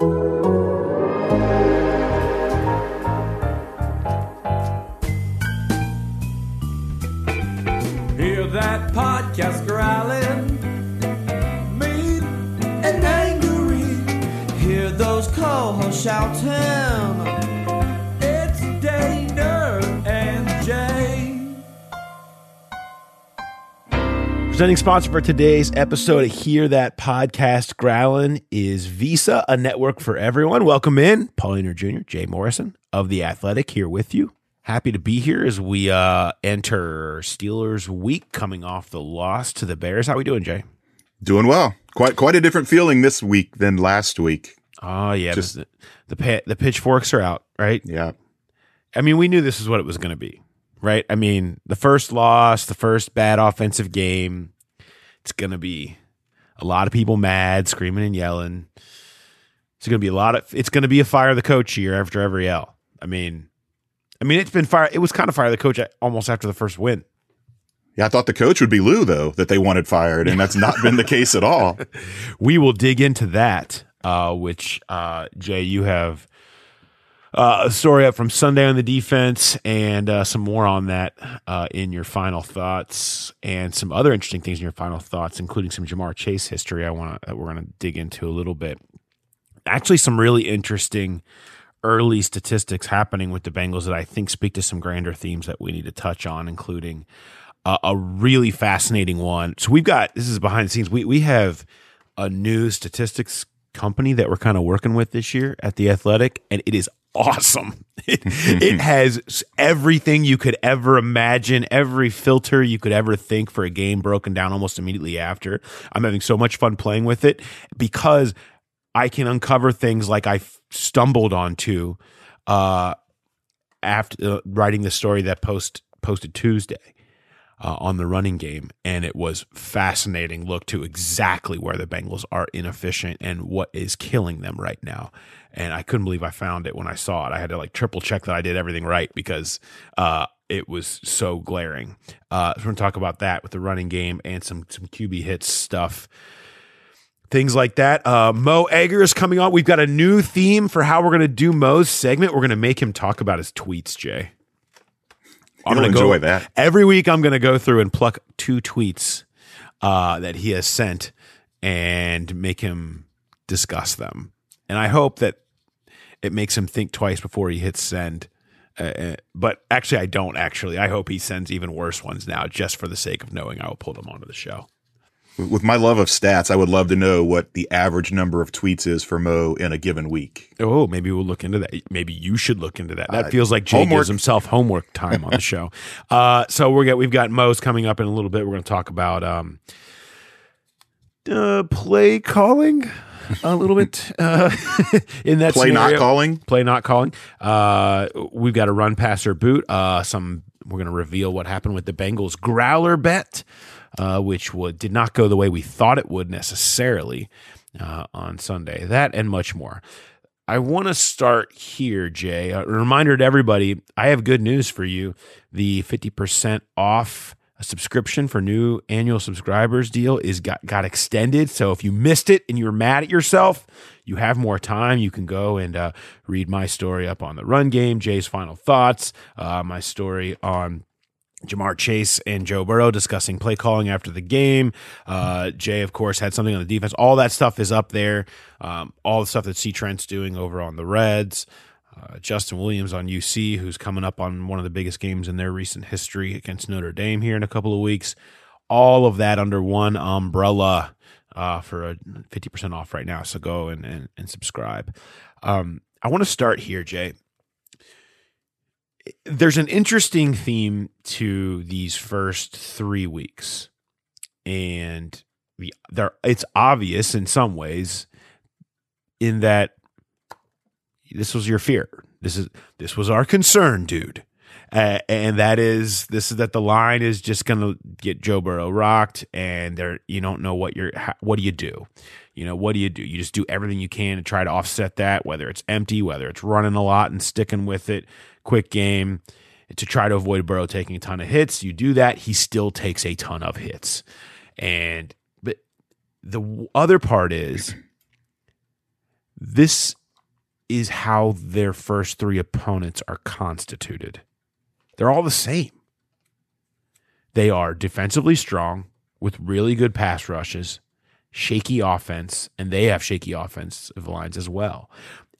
Hear that podcast growling, mean and angry. Hear those co-hosts shouting. Presenting sponsor for today's episode of Hear That Podcast Growlin' is Visa, a network for everyone. Welcome in, Paul Dehner Jr., Jay Morrison of The Athletic here with you. Happy to be here as we uh, enter Steelers week coming off the loss to the Bears. How are we doing, Jay? Doing well. Quite quite a different feeling this week than last week. Oh, yeah. Just- the, the, the pitchforks are out, right? Yeah. I mean, we knew this is what it was going to be, right? I mean, the first loss, the first bad offensive game, it's going to be a lot of people mad, screaming and yelling. It's going to be a lot of. It's going to be a fire the coach year after every L. I mean, I mean, it's been fire. It was kind of fire the coach almost after the first win. Yeah, I thought the coach would be Lou though, that they wanted fired, and that's not been the case at all. We will dig into that, uh, which uh, Jay, you have uh, a story up from Sunday on the defense, and uh, some more on that uh, in your final thoughts, and some other interesting things in your final thoughts, including some Ja'Marr Chase history. I want to we're going to dig into a little bit. Actually, some really interesting early statistics happening with the Bengals that I think speak to some grander themes that we need to touch on, including uh, a really fascinating one. So we've got this is behind the scenes. We we have a new statistics company that we're kind of working with this year at the Athletic, and it is awesome. It, it has everything you could ever imagine, every filter you could ever think for a game broken down almost immediately after. I'm having so much fun playing with it because I can uncover things like I f- stumbled onto uh, after uh, writing the story that post posted Tuesday uh, on the running game, and it was fascinating look to exactly where the Bengals are inefficient and what is killing them right now. And I couldn't believe I found it when I saw it. I had to like triple check that I did everything right because uh, it was so glaring. Uh, so we're gonna talk about that with the running game and some some QB hits stuff things like that. Uh, Mo Egger is coming on. We've got a new theme for how we're going to do Mo's segment. We're going to make him talk about his tweets, Jay. I'm gonna enjoy go, that. Every week, I'm going to go through and pluck two tweets uh, that he has sent and make him discuss them. And I hope that it makes him think twice before he hits send. Uh, uh, but actually, I don't actually. I hope he sends even worse ones now, just for the sake of knowing I will pull them onto the show. With my love of stats, I would love to know what the average number of tweets is for Mo in a given week. Oh, maybe we'll look into that. Maybe you should look into that. That Uh, feels like Jay homework. gives himself homework time on the show. Uh, so we're get we've got Mo's coming up in a little bit. We're going to talk about um, uh, play calling a little bit uh, in that Play not calling. Play not calling. Uh, we've got a run passer boot. Uh, some we're going to reveal what happened with the Bengals growler bet, uh, which would, did not go the way we thought it would necessarily uh, on Sunday. That and much more. I want to start here, Jay. A reminder to everybody I have good news for you. The 50% off subscription for new annual subscribers deal is got, got extended. So if you missed it and you're mad at yourself, you have more time. You can go and uh, read my story up on the run game, Jay's final thoughts, uh, my story on Ja'Marr Chase and Joe Burrow discussing play calling after the game. Uh, Jay, of course, had something on the defense. All that stuff is up there. Um, all the stuff that C. Trent's doing over on the Reds. Uh, Justin Williams on UC, who's coming up on one of the biggest games in their recent history against Notre Dame here in a couple of weeks. All of that under one umbrella uh, for a 50% off right now. So go and, and, and subscribe. Um, I want to start here, Jay there's an interesting theme to these first three weeks, and the there it's obvious in some ways, in that this was your fear. This is this was our concern, dude. Uh, and that is this is that the line is just going to get Joe Burrow rocked, and there you don't know what you're what do you do? You know what do you do? You just do everything you can to try to offset that, whether it's empty, whether it's running a lot and sticking with it, quick game to try to avoid Burrow taking a ton of hits. You do that, he still takes a ton of hits, and but the other part is this is how their first three opponents are constituted. They're all the same. They are defensively strong with really good pass rushes, shaky offense, and they have shaky offensive lines as well.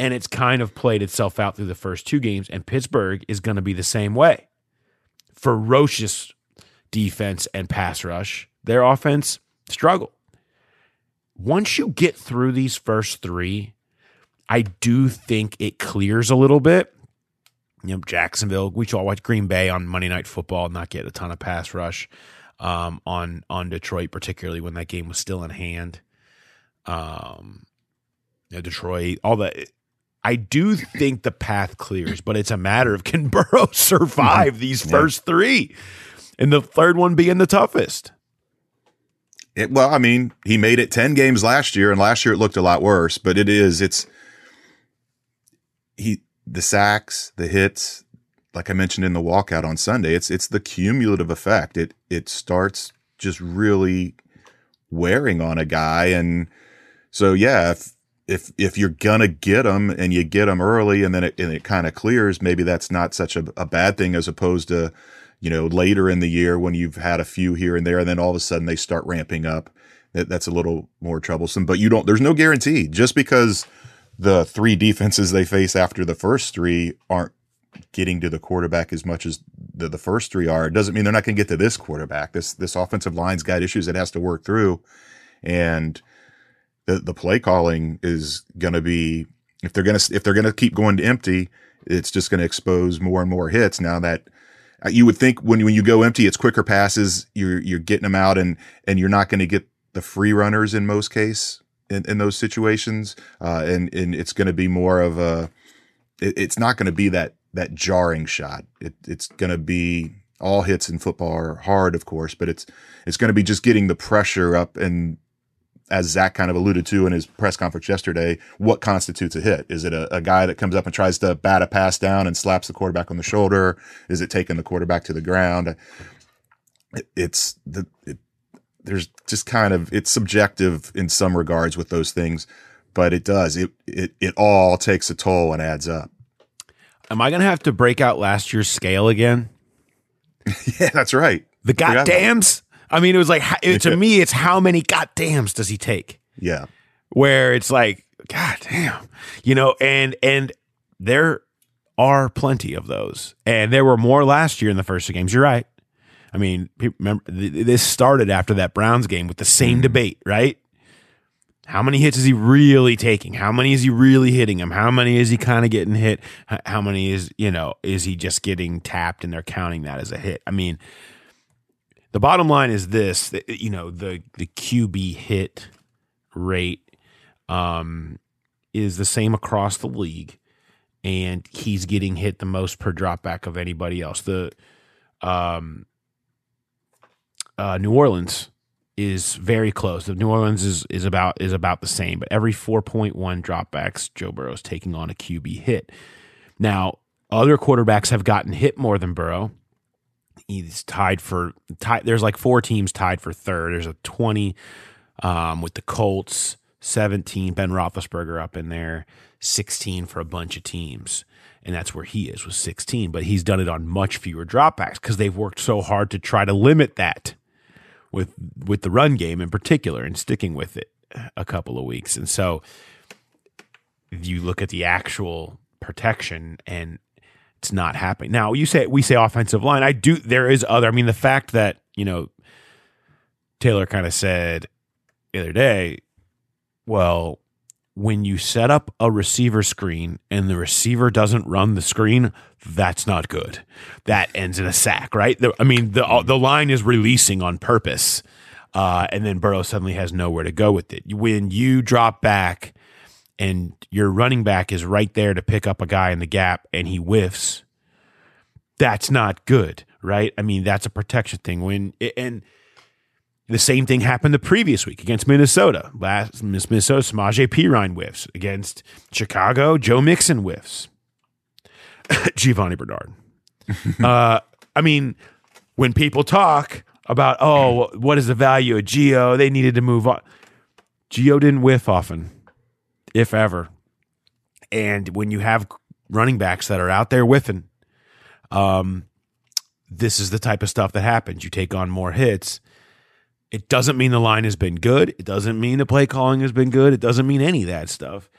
And it's kind of played itself out through the first two games, and Pittsburgh is going to be the same way. Ferocious defense and pass rush. Their offense struggle. Once you get through these first three, I do think it clears a little bit. You know, Jacksonville, we should all watch Green Bay on Monday Night Football not get a ton of pass rush um, on on Detroit, particularly when that game was still in hand. Um, you know, Detroit, all that. I do think the path clears, but it's a matter of can Burrow survive mm-hmm. these Yeah. first three, and the third one being the toughest. It, well, I mean, he made it 10 games last year, and last year it looked a lot worse, but it is, it's, he, the sacks, the hits, like I mentioned in the walkout on Sunday, it's, it's the cumulative effect. It, it starts just really wearing on a guy. And so, yeah, if, if, if you're gonna get them and you get them early and then it, and it kind of clears, maybe that's not such a, a bad thing as opposed to, you know, later in the year when you've had a few here and there, and then all of a sudden they start ramping up. That, that's a little more troublesome. But you don't. There's no guarantee. Just because the three defenses they face after the first three aren't getting to the quarterback as much as the, the first three are, it doesn't mean they're not going to get to this quarterback. This this offensive line's got issues it has to work through, and the the play calling is going to be if they're going to if they're going to keep going to empty, it's just going to expose more and more hits. Now that uh, you would think when when you go empty, it's quicker passes. You're you're getting them out, and and you're not going to get the free runners in most case in, in those situations. Uh, and and it's going to be more of a. It, it's not going to be that that jarring shot. It, it's going to be all hits in football are hard, of course, but it's it's going to be just getting the pressure up and. As Zac kind of alluded to in his press conference yesterday, what constitutes a hit? Is it a, a guy that comes up and tries to bat a pass down and slaps the quarterback on the shoulder? Is it taking the quarterback to the ground? It, it's the it, there's just kind of it's subjective in some regards with those things, but it does it it it all takes a toll and adds up. Am I going to have to break out last year's scale again? Yeah, that's right. The Forgot about that. goddams. I mean, it was like it, to me, it's how many goddamns does he take? Yeah, Where it's like, god damn, you know, and and there are plenty of those, and there were more last year in the first two games. You're right. I mean, remember this started after that Browns game with the same mm. debate, right? How many hits is he really taking? How many is he really hitting him? How many is he kind of getting hit? How many is, you know, is he just getting tapped and they're counting that as a hit? I mean, the bottom line is this, you know, the the QB hit rate um is the same across the league and he's getting hit the most per dropback of anybody else. The um uh New Orleans is very close. The New Orleans is is about is about the same, but every 4.1 dropbacks Joe Burrow is taking on a QB hit. Now, other quarterbacks have gotten hit more than Burrow. He's tied for tied, there's like four teams tied for third. There's a 20 um, with the Colts, 17 Ben Roethlisberger up in there, 16 for a bunch of teams, and that's where he is with 16. But he's done it on much fewer dropbacks because they've worked so hard to try to limit that with with the run game in particular and sticking with it a couple of weeks. And so you look at the actual protection and it's not happening. Now you say we say offensive line. I do there is other I mean the fact that, you know, Taylor kind of said the other day, well, when you set up a receiver screen and the receiver doesn't run the screen, that's not good. That ends in a sack, right? The- I mean, the the line is releasing on purpose, uh, and then Burrow suddenly has nowhere to go with it. When you drop back and your running back is right there to pick up a guy in the gap and he whiffs, that's not good, right? I mean, that's a protection thing. When and the same thing happened the previous week against Minnesota. Last Minnesota, Samaje Perine whiffs against Chicago. Joe Mixon whiffs. Giovani Bernard. uh, I mean, when people talk about, oh, what is the value of Geo? They needed to move on. Geo didn't whiff often, if ever. And when you have running backs that are out there whiffing, um, this is the type of stuff that happens. You take on more hits. It doesn't mean the line has been good. It doesn't mean the play calling has been good. It doesn't mean any of that stuff.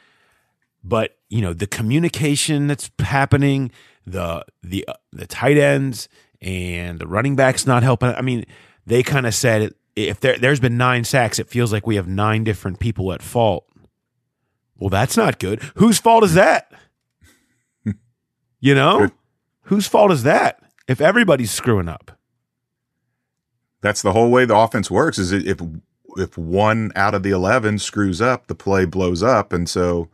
But you know the communication that's happening, the the uh, the tight ends and the running backs not helping. I mean, they kind of said if there there's been nine sacks, it feels like we have nine different people at fault. Well, that's not good. Whose fault is that? You know, whose fault is that? If everybody's screwing up, That's the whole way the offense works. Is if if one out of the eleven screws up, the play blows up, and so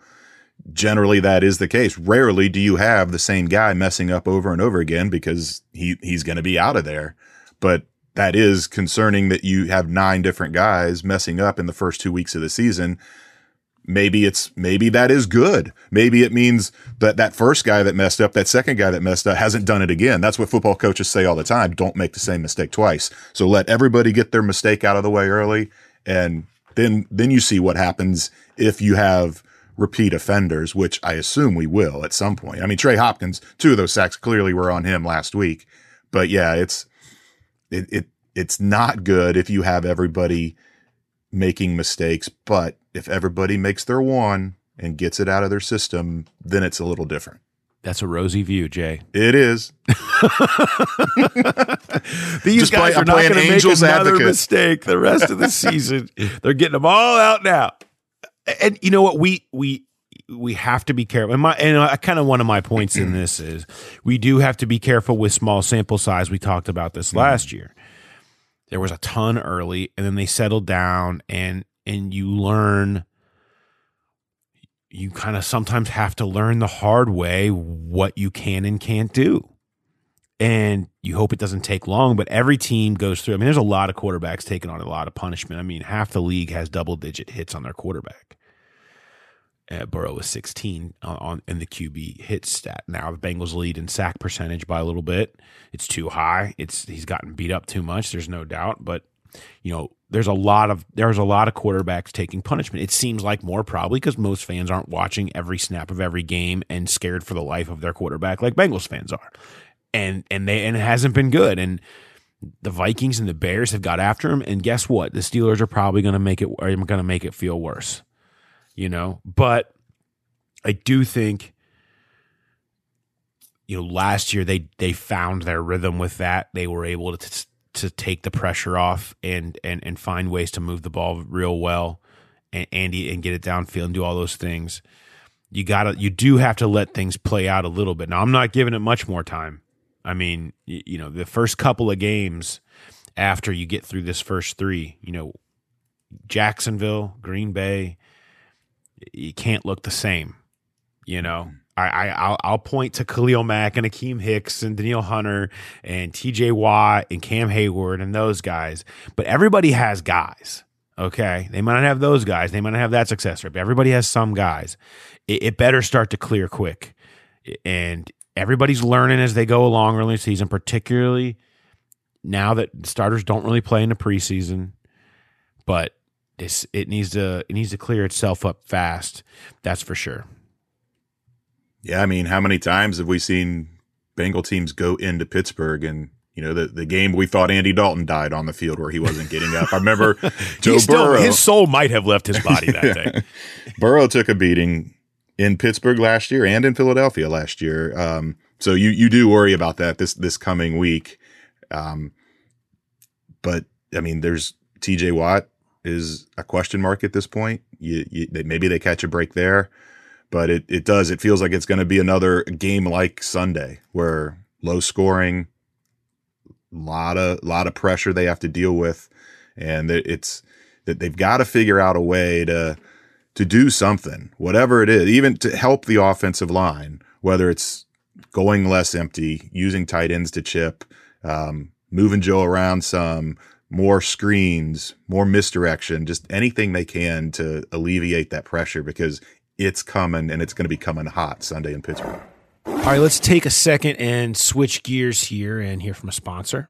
generally that is the case. Rarely do you have the same guy messing up over and over again because he he's going to be out of there. But that is concerning that you have nine different guys messing up in the first two weeks of the season. Maybe it's maybe that is good. Maybe it means that that first guy that messed up, that second guy that messed up hasn't done it again. That's what football coaches say all the time. Don't make the same mistake twice. So let everybody get their mistake out of the way early and then then you see what happens if you have repeat offenders, which I assume we will at some point. I mean, Trey Hopkins, two of those sacks clearly were on him last week. But yeah, it's it, it it's not good if you have everybody making mistakes, but if everybody makes their one and gets it out of their system, then it's a little different. that's a rosy view, Jay. It is. These Just guys play- are I'm not playing going to make another advocate. mistake the rest of the season. They're getting them all out now. And you know what? We we we have to be careful. And my and I kind of one of my points in this is we do have to be careful with small sample size. We talked about this mm-hmm. last year. There was a ton early, and then they settled down, and and you learn. You kind of sometimes have to learn the hard way what you can and can't do and you hope it doesn't take long. But every team goes through. I mean, there's a lot of quarterbacks taking on a lot of punishment. I mean, half the league has double digit hits on their quarterback. Uh, Burrow was 16 on, on in the QB hit stat. Now the Bengals lead in sack percentage by a little bit. It's too high. It's he's gotten beat up too much. There's no doubt. But you know, there's a lot of there's a lot of quarterbacks taking punishment. It seems like more probably because most fans aren't watching every snap of every game and scared for the life of their quarterback like Bengals fans are and and they and it hasn't been good. And the Vikings and the Bears have got after him, and guess what? The Steelers are probably going to make it are going to make it feel worse, you know. But I do think, you know, last year they they found their rhythm with that. They were able to to take the pressure off and and and find ways to move the ball real well, and Andy and get it downfield and do all those things. You gotta you do have to let things play out a little bit. Now I'm not giving it much more time. I mean, y- you know, the first couple of games after you get through this first three, you know, Jacksonville, Green Bay, you can't look the same. You know, mm-hmm. I, I I'll, I'll point to Khalil Mack and Akiem Hicks and Danielle Hunter and T.J. Watt and Cam Heyward and those guys, but everybody has guys. Okay, they might not have those guys. They might not have that success rate. But everybody has some guys. It, it better start to clear quick, and everybody's learning as they go along early in season, particularly now that starters don't really play in the preseason. But this it needs to it needs to clear itself up fast. That's for sure. Yeah, I mean, how many times have we seen Bengal teams go into Pittsburgh and you know the the game we thought Andy Dalton died on the field where he wasn't getting up. I remember Joe still- Burrow. his soul might have left his body that day. Burrow took a beating in Pittsburgh last year and in Philadelphia last year. Um, so you you do worry about that this this coming week. Um, but I mean, there's T.J. Watt is a question mark at this point. You, you they, maybe they catch a break there, but it it does. It feels like it's going to be another game like Sunday where low scoring, lot of lot of pressure they have to deal with, and it's that they've got to figure out a way to to do something, whatever it is, even to help the offensive line, whether it's going less empty, using tight ends to chip, um, moving Joe around some, more screens, more misdirection, just anything they can to alleviate that pressure because it's coming and it's going to be coming hot Sunday in Pittsburgh. All right, let's take a second and switch gears here and hear from a sponsor.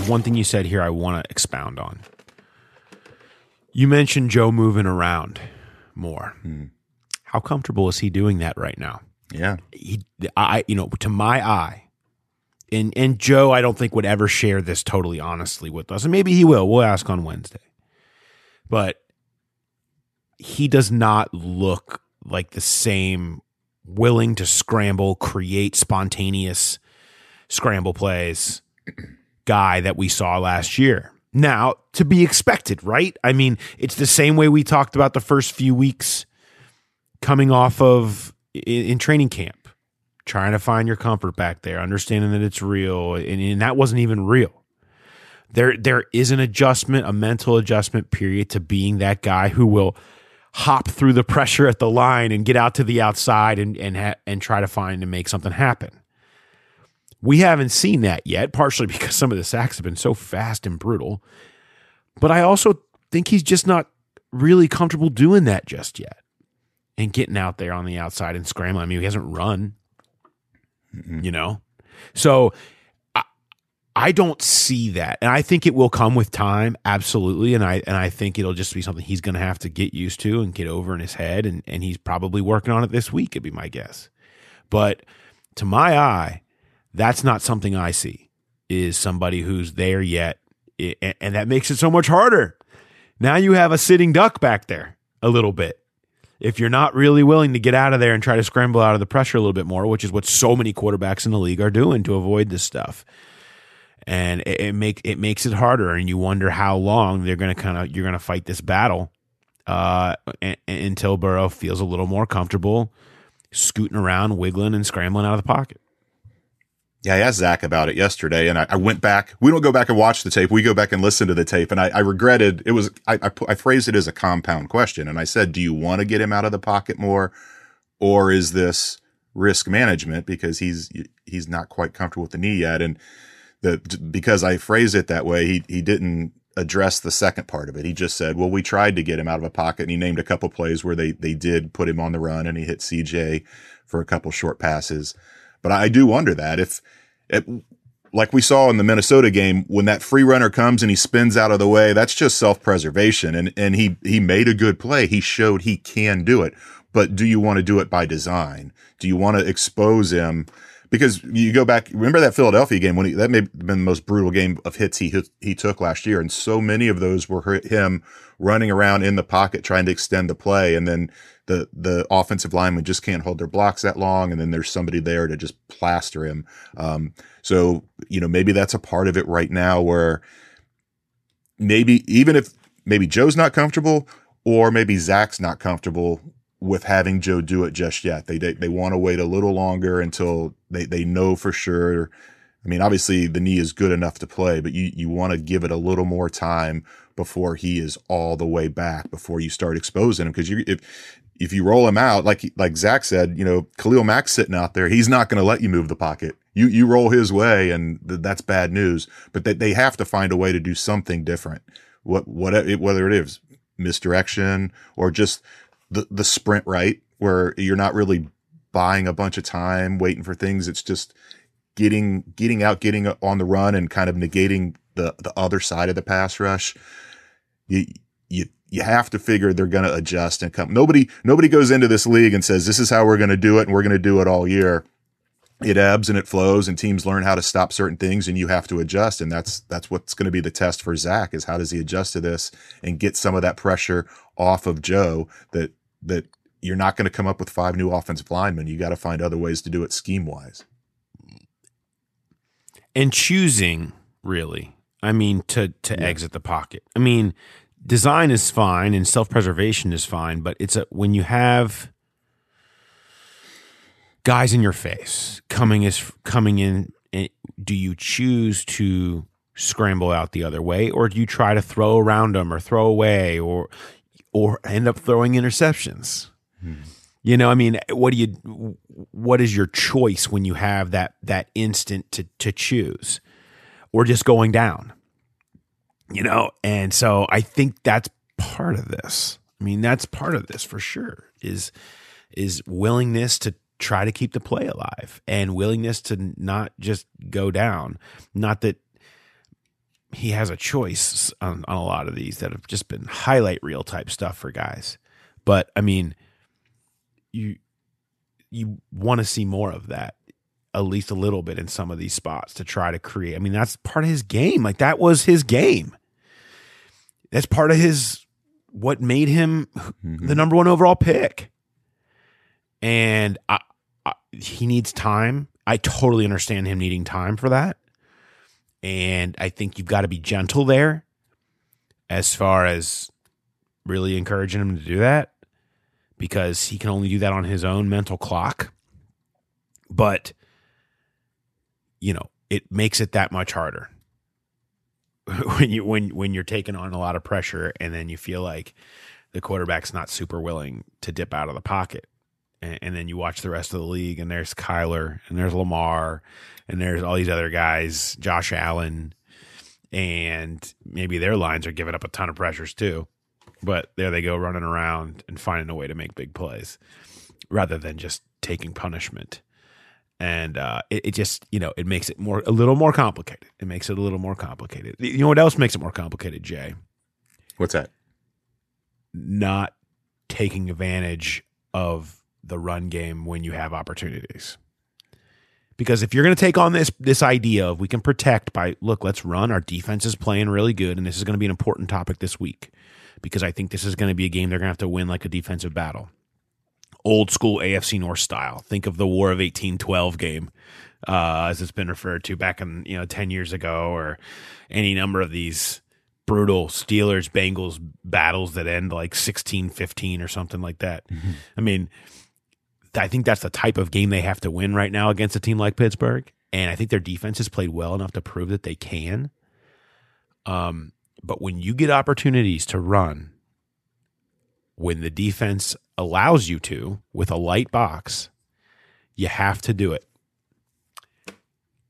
There's one thing you said here I want to expound on. You mentioned Joe moving around more. Hmm. How comfortable is he doing that right now? Yeah. He, I, you know, to my eye, and and Joe, I don't think would ever share this totally honestly with us, and maybe he will. We'll ask on Wednesday, but he does not look like the same willing to scramble, create spontaneous scramble plays guy that we saw last year. Now, to be expected, right? I mean, it's the same way we talked about the first few weeks coming off of in, in training camp, trying to find your comfort back there, understanding that it's real, and, and that wasn't even real. There, there is an adjustment, a mental adjustment period to being that guy who will hop through the pressure at the line and get out to the outside and and ha- and try to find and make something happen. We haven't seen that yet, partially because some of the sacks have been so fast and brutal. But I also think he's just not really comfortable doing that just yet and getting out there on the outside and scrambling. I mean, he hasn't run, you know? So I, I don't see that. And I think it will come with time, absolutely. And I and I think it'll just be something he's gonna have to get used to and get over in his head. And, and he's probably working on it this week, it'd be my guess. But to my eye, that's not something I see is somebody who's there yet. And that makes it so much harder. Now you have a sitting duck back there a little bit. If you're not really willing to get out of there and try to scramble out of the pressure a little bit more, which is what so many quarterbacks in the league are doing to avoid this stuff. And it, it make it makes it harder and you wonder how long they're gonna kind of you're gonna fight this battle uh, until Burrow feels a little more comfortable scooting around, wiggling and scrambling out of the pocket. Yeah, I asked Zac about it yesterday, and I, I went back. We don't go back and watch the tape. We go back and listen to the tape, and I, I regretted it was. I, I, I phrased it as a compound question, and I said, "Do you want to get him out of the pocket more, or is this risk management because he's he's not quite comfortable with the knee yet?" And the because I phrased it that way, he he didn't address the second part of it. He just said, "Well, we tried to get him out of a pocket," and he named a couple plays where they they did put him on the run, and he hit CJ for a couple short passes. But I do wonder that if, it, like we saw in the Minnesota game, when that free runner comes and he spins out of the way, that's just self preservation. And and he he made a good play. He showed he can do it. But do you want to do it by design? Do you want to expose him? Because you go back, remember that Philadelphia game when he, that may have been the most brutal game of hits he he took last year, and so many of those were him running around in the pocket trying to extend the play, and then the the offensive linemen just can't hold their blocks that long, and then there's somebody there to just plaster him. Um, so you know maybe that's a part of it right now where maybe even if maybe Joe's not comfortable or maybe Zac's not comfortable with having Joe do it just yet. They they, they want to wait a little longer until they, they know for sure. I mean, obviously the knee is good enough to play, but you, you want to give it a little more time before he is all the way back before you start exposing him. Cause you, if, if you roll him out, like, like Zac said, you know, Khalil Mack's sitting out there, he's not going to let you move the pocket. You you roll his way, and th- that's bad news. But they they have to find a way to do something different. What what it, whether it is misdirection or just the the sprint right, where you're not really buying a bunch of time waiting for things. It's just getting getting out, getting on the run, and kind of negating the the other side of the pass rush. You you have to figure they're going to adjust and come. Nobody nobody goes into this league and says this is how we're going to do it, and we're going to do it all year it ebbs and it flows and teams learn how to stop certain things and you have to adjust and that's that's what's going to be the test for Zac is how does he adjust to this and get some of that pressure off of Joe that that you're not going to come up with five new offensive linemen you got to find other ways to do it scheme wise and choosing really i mean to to yeah. exit the pocket i mean design is fine and self-preservation is fine but it's a when you have guys in your face coming is coming in eh, do you choose to scramble out the other way or do you try to throw around them or throw away or or end up throwing interceptions hmm. you know i mean what do you what is your choice when you have that that instant to to choose or just going down you know and so i think that's part of this i mean that's part of this for sure is is willingness to try to keep the play alive and willingness to not just go down. Not that he has a choice on, on, a lot of these that have just been highlight reel type stuff for guys. But I mean, you you want to see more of that, at least a little bit in some of these spots to try to create. I mean, that's part of his game. Like that was his game. That's part of his what made him mm-hmm. the number one overall pick. And I, he needs time. I totally understand him needing time for that. And I think you've got to be gentle there as far as really encouraging him to do that because he can only do that on his own mental clock. But, you know, it makes it that much harder when you when when you're taking on a lot of pressure and then you feel like the quarterback's not super willing to dip out of the pocket and, and, then you watch the rest of the league, and there's Kyler, and there's Lamar, and there's all these other guys, Josh Allen, and maybe their lines are giving up a ton of pressures too. But there they go running around and finding a way to make big plays rather than just taking punishment. And uh, it, it just, you know, it makes it more a little more complicated. It makes it a little more complicated. You know what else makes it more complicated, Jay? What's that? Not taking advantage of the run game when you have opportunities. Because if you're going to take on this this idea of we can protect by look, let's run. Our defense is playing really good, and this is going to be an important topic this week because I think this is going to be a game they're going to have to win like a defensive battle, old school AFC North style. Think of the War of 1812 game, uh, as it's been referred to back in you know 10 years ago, or any number of these brutal Steelers Bengals battles that end like 16 15 or something like that. Mm-hmm. I mean I think that's the type of game they have to win right now against a team like Pittsburgh. And I think their defense has played well enough to prove that they can. Um, but when you get opportunities to run, when the defense allows you to with a light box, you have to do it.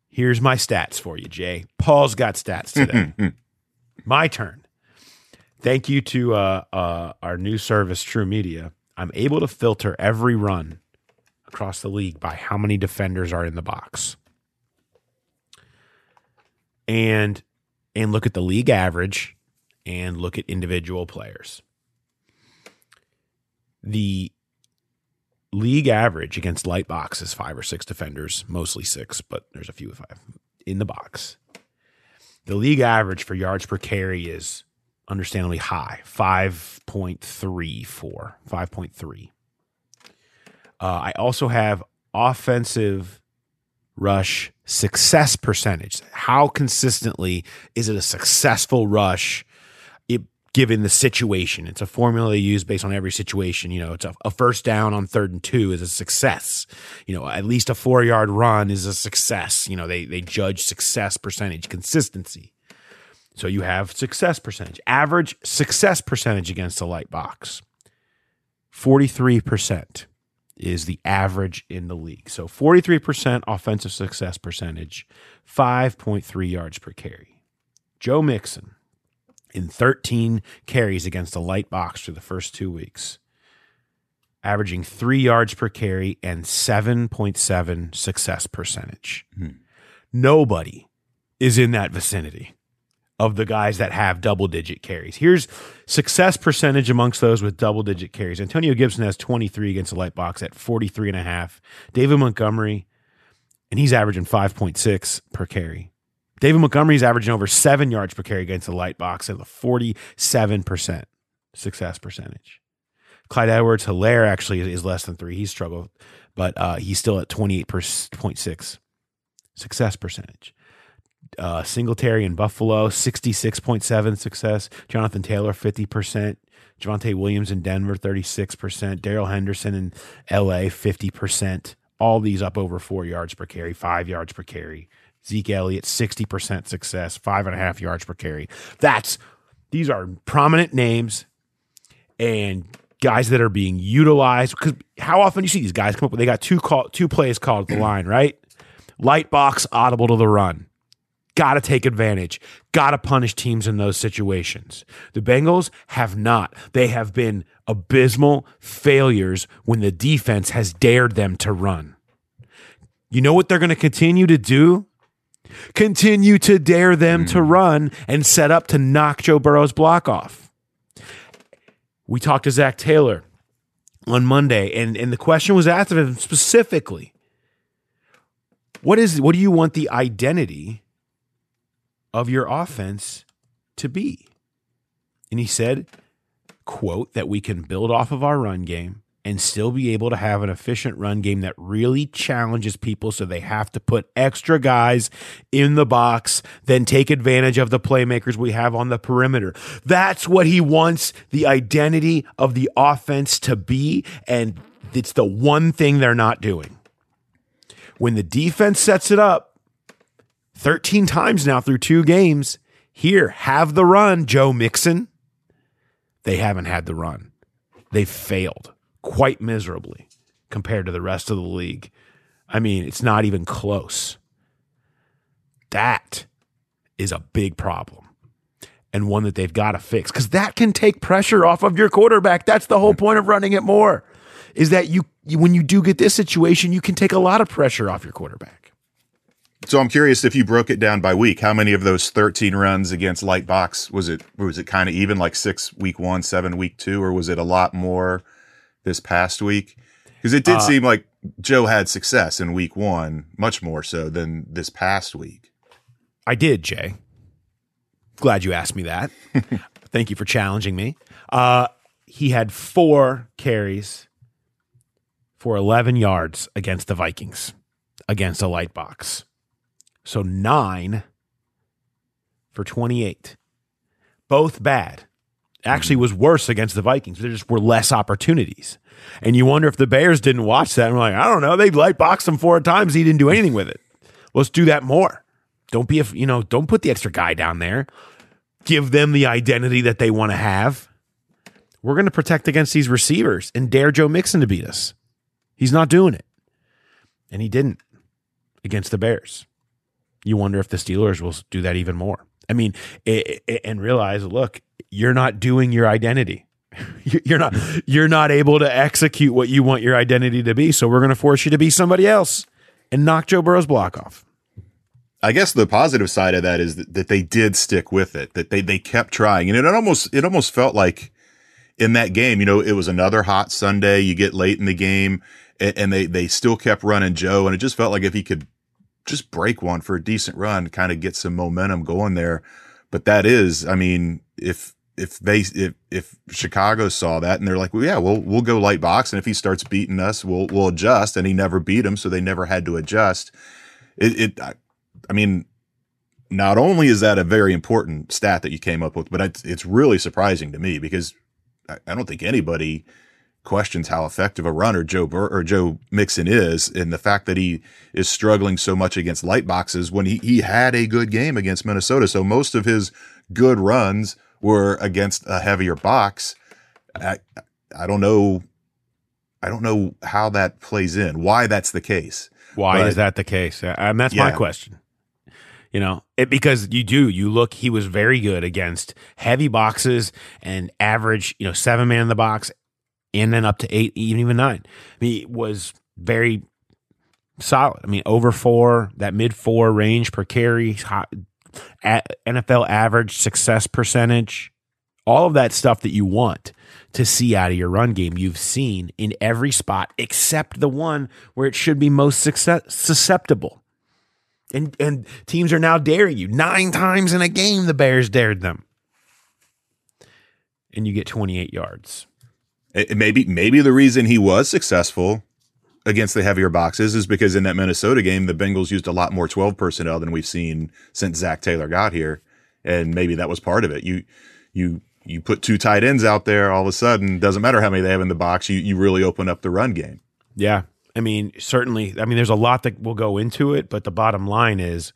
Here's my stats for you, Jay. Paul's got stats today. my turn. Thank you to uh, uh, our new service, TruMedia. I'm able to filter every run across the league by how many defenders are in the box. And and look at the league average and look at individual players. The league average against light box is five or six defenders, mostly six, but there's a few five in the box. The league average for yards per carry is understandably high 5.34, 5.3. Uh, I also have offensive rush success percentage. How consistently is it a successful rush? Given the situation, it's a formula they use based on every situation. You know, it's a, a first down on third and two is a success. You know, at least a four yard run is a success. You know, they they judge success percentage, consistency. So you have success percentage, average success percentage against the light box, forty three percent is the average in the league. So 43% offensive success percentage, 5.3 yards per carry. Joe Mixon in 13 carries against a light box for the first two weeks, averaging three yards per carry and 7.7 success percentage. Hmm. Nobody is in that vicinity of the guys that have double digit carries. Here's success percentage amongst those with double digit carries. Antonio Gibson has 23 against the light box at 43 and a half. David Montgomery, and he's averaging 5.6 per carry. David Montgomery is averaging over seven yards per carry against the light box at a 47% success percentage. Clyde Edwards Helaire actually is less than three. He's struggled, but uh, he's still at 28.6 success percentage. Uh, Singletary in Buffalo, 66.7 success. Jonathan Taylor, 50%. Javonte Williams in Denver, 36%. Darrell Henderson in LA, 50%. All these up over four yards per carry, five yards per carry. Zeke Elliott, 60% success, five and a half yards per carry. That's these are prominent names and guys that are being utilized. Because how often do you see these guys come up with they got two call two plays called the line, right? Light box, audible to the run. Got to take advantage. Got to punish teams in those situations. The Bengals have not. They have been abysmal failures when the defense has dared them to run. You know what they're going to continue to do? Continue to dare them to mm. run and set up to knock Joe Burrow's block off. We talked to Zac Taylor on Monday, and, and the question was asked of him specifically what is what do you want the identity of your offense to be? And he said, quote, that we can build off of our run game and still be able to have an efficient run game that really challenges people so they have to put extra guys in the box, then take advantage of the playmakers we have on the perimeter. That's what he wants the identity of the offense to be. And it's the one thing they're not doing. When the defense sets it up 13 times now through two games, here, have the run, Joe Mixon. They haven't had the run. They've failed quite miserably compared to the rest of the league. I mean, it's not even close. That is a big problem and one that they've got to fix because that can take pressure off of your quarterback. That's the whole point of running it more is that you, when you do get this situation, you can take a lot of pressure off your quarterback. So I'm curious if you broke it down by week, how many of those 13 runs against light box was it? Was it kind of even like six week one, seven week two, or was it a lot more this past week? Because it did Uh, seem like Joe had success in week one, much more so than this past week. I did, Jay. Glad you asked me that. Thank you for challenging me. Uh, he had four carries for 11 yards against the Vikings, against a light box. So nine for 28. Both bad. Actually, was worse against the Vikings. There just were less opportunities. And you wonder if the Bears didn't watch that and were like, I don't know, they light boxed him four times. He didn't do anything with it. Let's do that more. Don't be a, you know, don't put the extra guy down there. Give them the identity that they want to have. We're going to protect against these receivers and dare Joe Mixon to beat us. He's not doing it. And he didn't against the Bears. You wonder if the Steelers will do that even more. I mean, i- i- and realize, look, you're not doing your identity. You're not you're not able to execute what you want your identity to be. So we're going to force you to be somebody else and knock Joe Burrow's block off. I guess the positive side of that is that, that they did stick with it, that they, they kept trying. And it almost, it almost felt like in that game, you know, it was another hot Sunday. You get late in the game and, and they, they still kept running Joe. And it just felt like if he could just break one for a decent run, kind of get some momentum going there. But that is, I mean, if, if they, if, if Chicago saw that and they're like, well, yeah, we'll, we'll go light box. And if he starts beating us, we'll, we'll adjust. And he never beat him. So they never had to adjust. It, it, I, I mean, not only is that a very important stat that you came up with, but it's, it's really surprising to me because I, I don't think anybody questions how effective a runner Joe Bur- or Joe Mixon is, and the fact that he is struggling so much against light boxes when he he had a good game against Minnesota. So most of his good runs were against a heavier box. I I don't know I don't know how that plays in, why that's the case. Why But- is that the case? Uh, And that's my question. You know, it, because you do, you look, he was very good against heavy boxes and average, you know, seven man in the box and then up to eight, even even nine. I mean, he was very solid. I mean, over four, that mid four range per carry, NFL average success percentage, all of that stuff that you want to see out of your run game, you've seen in every spot except the one where it should be most success, susceptible. And and teams are now daring you. Nine times in a game, the Bears dared them. And you get 28 yards. It- maybe maybe the reason he was successful against the heavier boxes is because in that Minnesota game, the Bengals used a lot more 12 personnel than we've seen since Zac Taylor got here. And maybe that was part of it. You, you, you put two tight ends out there, all of a sudden, doesn't matter how many they have in the box, you, you really open up the run game. Yeah. I mean, certainly, I mean, there's a lot that will go into it, but the bottom line is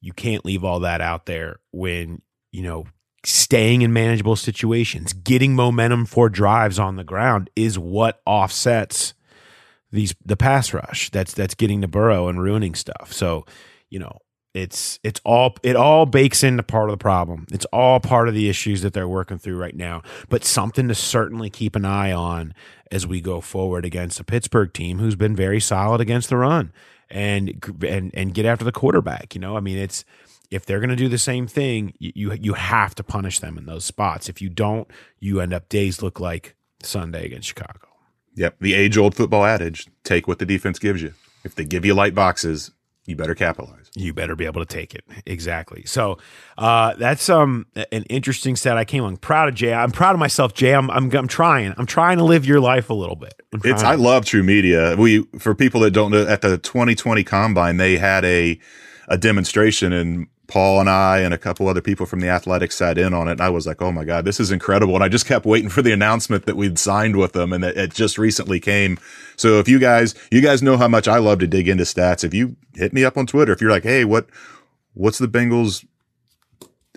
you can't leave all that out there when, you know, staying in manageable situations, getting momentum for drives on the ground is what offsets these the pass rush. That's that's getting to Burrow and ruining stuff. So, you know, it's it's all it all bakes into part of the problem. It's all part of the issues that they're working through right now. But something to certainly keep an eye on as we go forward against a Pittsburgh team who's been very solid against the run and and and get after the quarterback. You know, I mean, it's if they're going to do the same thing, you, you have to punish them in those spots. If you don't, you end up days look like Sunday against Chicago. Yep. The age old football adage take what the defense gives you. If they give you light boxes, you better capitalize. you better be able to take it exactly so uh, that's um an interesting set i came along proud of jay i'm proud of myself jay i'm i'm, I'm trying i'm trying to live your life a little bit It's. I love TruMedia. We for people that don't know, at the 2020 Combine, they had a a demonstration, and Paul and I and a couple other people from the athletics sat in on it. And I was like, "Oh my god, this is incredible!" And I just kept waiting for the announcement that we'd signed with them, and it, it just recently came. So if you guys, you guys know how much I love to dig into stats. If you hit me up on Twitter, if you're like, "Hey, what what's the Bengals?"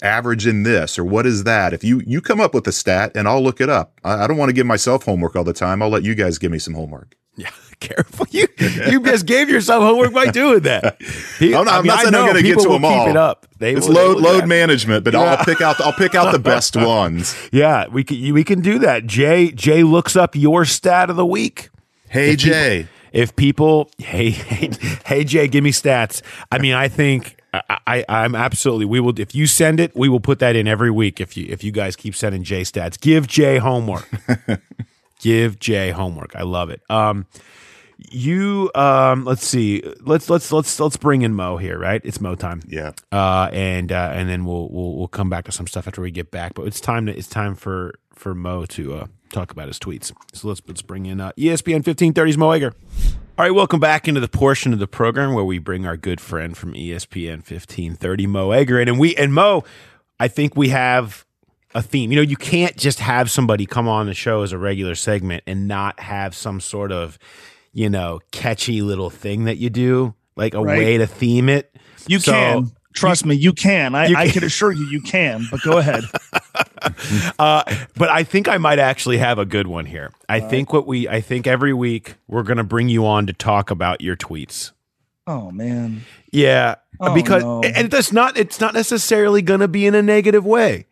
average in this or what is that if you you come up with a stat and i'll look it up i, I don't want to give myself homework all the time i'll let you guys give me some homework yeah careful you you just gave yourself homework by doing that He- oh, I'm not, I I'm mean, not saying I'm going to get to them all. keep it up they it's will- load load grab- management, but I'll pick out I'll pick out the best ones. yeah we can we can do that jay jay looks up your stat of the week Hey If people- Jay, if people hey hey hey Jay, give me stats. I mean, I think I, I I'm absolutely we will if you send it, we will put that in every week if you if you guys keep sending Jay stats. Give Jay homework. Give Jay homework. I love it. Um you um let's see. Let's let's let's let's bring in Mo here, right? It's Mo time. yeah, Uh and uh and then we'll we'll we'll come back to some stuff after we get back. But it's time to it's time for for Mo to uh talk about his tweets. So let's let's bring in uh, ESPN 1530's Mo Egger. All right, welcome back into the portion of the program where we bring our good friend from ESPN 1530 Mo Egger in and we and Mo, I think we have a theme. You know, you can't just have somebody come on the show as a regular segment and not have some sort of, you know, catchy little thing that you do, like a Right. way to theme it. You So- can. Trust me, you can. I, You I can. can assure you, you can. But go ahead. Uh, but I think I might actually have a good one here. I think what we, I think every week we're going to bring you on to talk about your tweets. Oh man. Yeah, Oh, because no. and it's not it's not necessarily going to be in a negative way.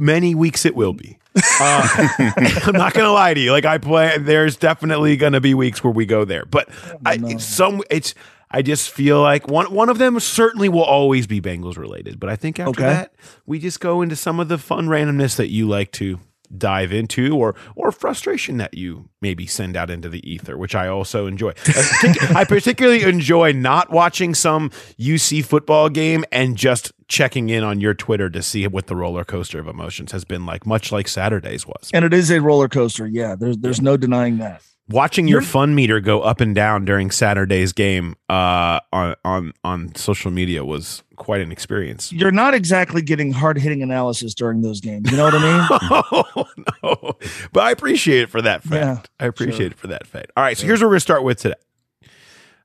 Many weeks it will be. Uh, I'm not going to lie to you. Like I play, there's definitely going to be weeks where we go there, but I, it's some it's. I just feel like one one of them certainly will always be Bengals related, but I think after Okay. that we just go into some of the fun randomness that you like to dive into or or frustration that you maybe send out into the ether which i also enjoy uh, i particularly enjoy not watching some uc football game and just checking in on your twitter to see what the roller coaster of emotions has been like much like saturday's was And it is a roller coaster. Yeah, there's there's no denying that. Watching your fun meter go up and down during saturday's game uh on on on social media was quite an experience. You're not exactly getting hard hitting analysis during those games. You know what I mean? oh no. But i appreciate it for that fact. Yeah, i appreciate it for that fact. All right so here's where we're gonna start with today.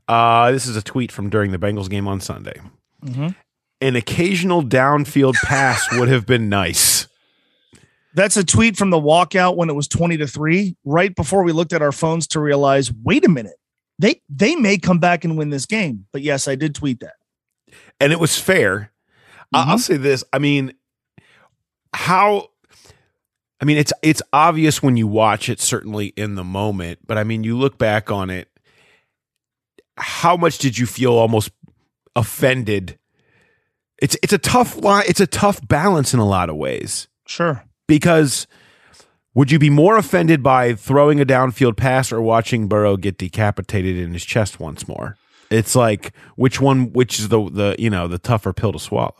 Uh this is a tweet from during the bengals game on sunday. Mhm. an occasional downfield pass would have been nice That's a tweet from the walkout when it was 20 to 3, right before we looked at our phones to realize, wait a minute. They they may come back and win this game. But yes, I did tweet that. and it was fair. I- I'll mm-hmm. say this. I mean, how? I mean, it's it's obvious when you watch it, certainly in the moment. But I mean, you look back on it. How much did you feel almost offended? It's it's a tough line. It's a tough balance in a lot of ways Sure. Because would you be more offended by throwing a downfield pass or watching Burrow get decapitated in his chest once more? It's like which one which is the the you know the tougher pill to swallow.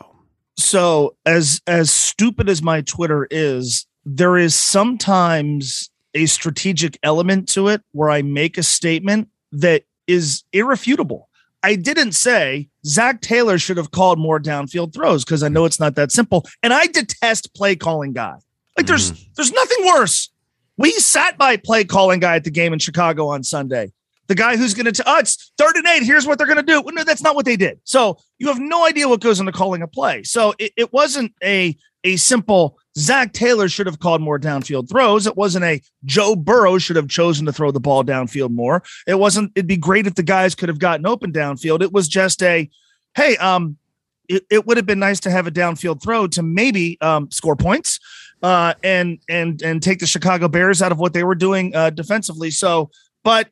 so as as stupid as my twitter is there is sometimes a strategic element to it where i make a statement that is irrefutable i didn't say zac taylor should have called more downfield throws because i know it's not that simple and i detest play calling guy like there's there's nothing worse we sat by play calling guy at the game in chicago on sunday the guy who's going to, oh, it's third and eight. Here's what they're going to do. Well, no, that's not what they did. So you have no idea what goes into calling a play. So it, it wasn't a a simple Zac Taylor should have called more downfield throws. It wasn't a Joe Burrow should have chosen to throw the ball downfield more. It wasn't. It'd be great if the guys could have gotten open downfield. It was just a, hey, um, it, it would have been nice to have a downfield throw to maybe um, score points uh, and and and take the Chicago Bears out of what they were doing uh, defensively. So, but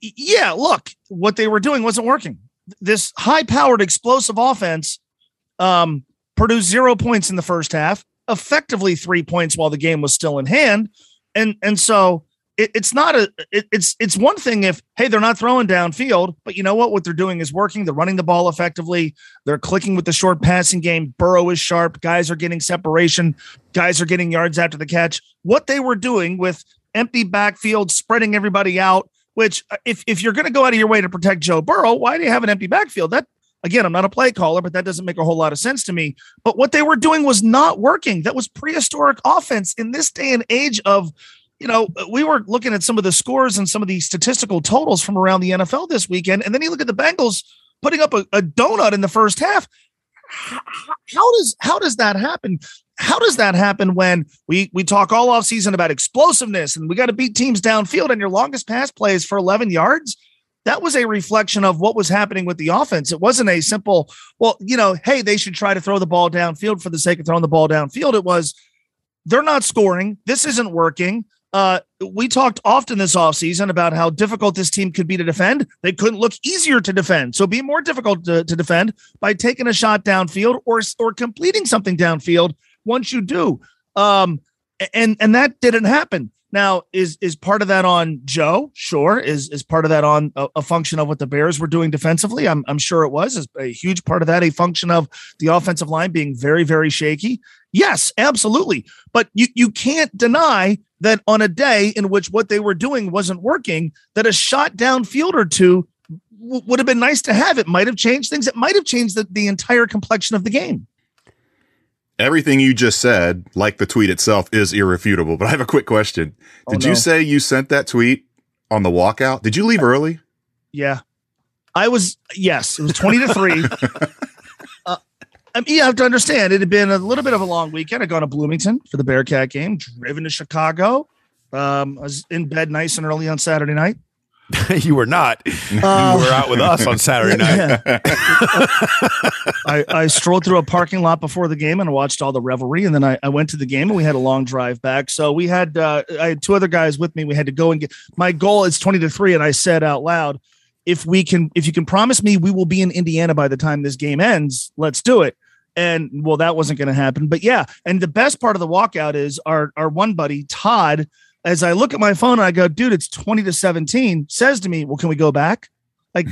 yeah, look, what they were doing wasn't working. This high-powered, explosive offense um, produced zero points in the first half, effectively three points while the game was still in hand, and and so it, it's not a it, it's it's one thing if hey they're not throwing downfield, but you know what what they're doing is working. They're running the ball effectively. They're clicking with the short passing game. Burrow is sharp. Guys are getting separation. Guys are getting yards after the catch. What they were doing with empty backfield, spreading everybody out. Which uh, if if you're going to go out of your way to protect Joe Burrow, why do you have an empty backfield? That again, I'm not a play caller, but that doesn't make a whole lot of sense to me. But what they were doing was not working. That was prehistoric offense in this day and age of you know, we were looking at some of the scores and some of the statistical totals from around the NFL this weekend, and then you look at the Bengals putting up a, a donut in the first half. How, does how does that happen? How does that happen when we we talk all off season about explosiveness and we got to beat teams downfield and your longest pass play is for 11 yards? That was a reflection of what was happening with the offense. It wasn't a simple, well, you know, hey, they should try to throw the ball downfield for the sake of throwing the ball downfield. It was they're not scoring. This isn't working. Uh, we talked often this offseason about how difficult this team could be to defend. They couldn't look easier to defend. So be more difficult to, to defend by taking a shot downfield or or completing something downfield once you do. Um, and and that didn't happen. Now, is is part of that on Joe? Sure. Is is part of that on a, a function of what the Bears were doing defensively? I'm I'm sure it was. Is a huge part of that a function of the offensive line being very very shaky? Yes, absolutely. But you you can't deny that on a day in which what they were doing wasn't working, that a shot down field or two w- would have been nice to have. It might have changed things. It might have changed the, the entire complexion of the game. Everything you just said, like the tweet itself, is irrefutable. But I have a quick question. Oh, Did no. you say you sent that tweet on the walkout? Did you leave early? Yeah. I was, yes, it was 20 to 3. I mean, you have to understand, it had been a little bit of a long weekend. I'd gone to Bloomington for the Bearcat game, driven to Chicago. Um, I was in bed nice and early on Saturday night. you were not. Uh, you were out with us on Saturday night. I, I strolled through a parking lot before the game and watched all the revelry, and then I, I went to the game and we had a long drive back. So we had uh, I had two other guys with me. We had to go and get my goal is twenty to three, and I said out loud, if we can, if you can promise me we will be in Indiana by the time this game ends, let's do it. And well, that wasn't going to happen. But yeah, and the best part of the walkout is our our one buddy Todd. As I look at my phone and I go, dude, it's twenty to seventeen. Says to me, well, can we go back? Like,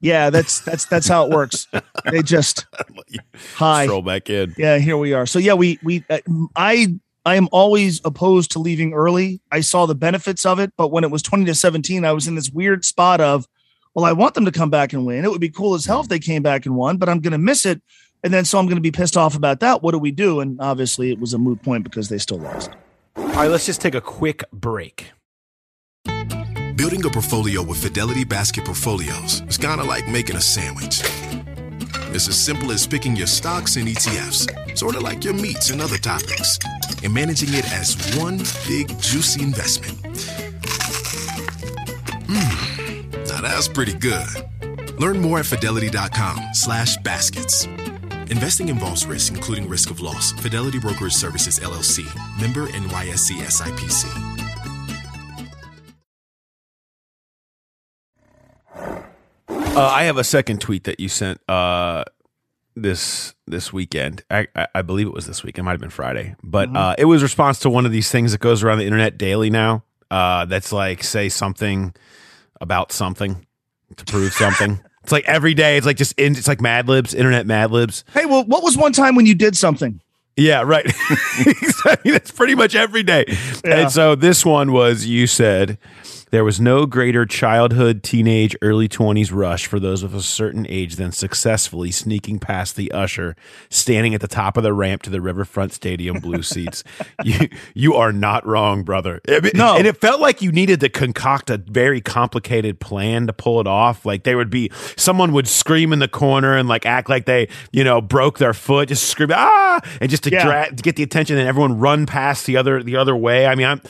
yeah, that's that's that's how it works. They just hi. Stroll back in. Yeah, here we are. So yeah, we we uh, I I am always opposed to leaving early. I saw the benefits of it, but when it was 20 to 17, I was in this weird spot of, well, I want them to come back and win. It would be cool as hell if they came back and won, but I'm going to miss it. And then so I'm going to be pissed off about that. What do we do? And obviously it was a moot point because they still lost. All right, let's just take a quick break. Building a portfolio with Fidelity Basket Portfolios is kind of like making a sandwich. It's as simple as picking your stocks and ETFs, sort of like your meats and other toppings, and managing it as one big juicy investment. Mmm, now that's pretty good. Learn more at fidelity.com slash baskets. Investing involves risk, including risk of loss. Fidelity Brokerage Services, LLC. Member NYSE SIPC. Uh, I have a second tweet that you sent uh, this this weekend. I, I, I believe it was this week. It might have been Friday, but uh, it was response to one of these things that goes around the internet daily now. Uh, that's like say something about something to prove something. It's like every day. It's like just in, it's like Mad Libs, internet Mad Libs. Hey, well, what was one time when you did something? Yeah, right. That's pretty much every day. Yeah. And so this one was you said there was no greater childhood, teenage, early 20s rush for those of a certain age than successfully sneaking past the usher standing at the top of the ramp to the Riverfront Stadium blue seats. You you are not wrong, brother. I mean- No. And it felt like you needed to concoct a very complicated plan to pull it off. Like there would be someone would scream in the corner and like act like they, you know, broke their foot, just scream ah, and just to, Yeah. dra- to get the attention and everyone run past the other the other way. I mean, I'm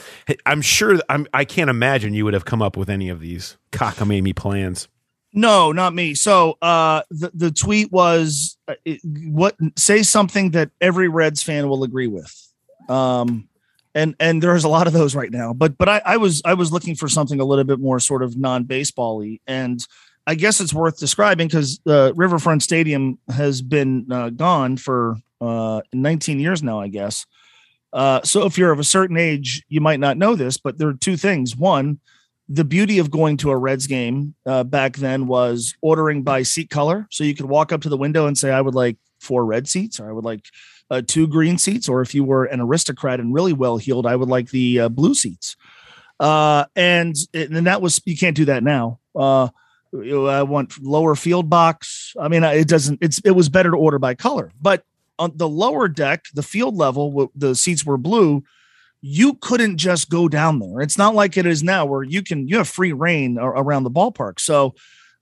I'm sure I'm I can't imagine you would have come up with any of these cockamamie plans. No, not me. So uh, the the tweet was uh, it, what say something that every Reds fan will agree with. Um, and and there's a lot of those right now. But but I, I was I was looking for something a little bit more sort of non baseball-y, and I guess it's worth describing because uh, Riverfront Stadium has been uh, gone for uh, 19 years now, I guess. Uh, so if you're of a certain age, you might not know this, but there are two things. One, the beauty of going to a Reds game uh, back then was ordering by seat color. So you could walk up to the window and say, I would like four red seats, or I would like uh, two green seats, or if you were an aristocrat and really well heeled, I would like the uh, blue seats. Uh, and and that was you can't do that now. Uh, I want lower field box. I mean, it doesn't. It's it was better to order by color, but on the lower deck, the field level, the seats were blue you couldn't just go down there. It's not like it is now where you can you have free reign around the ballpark. So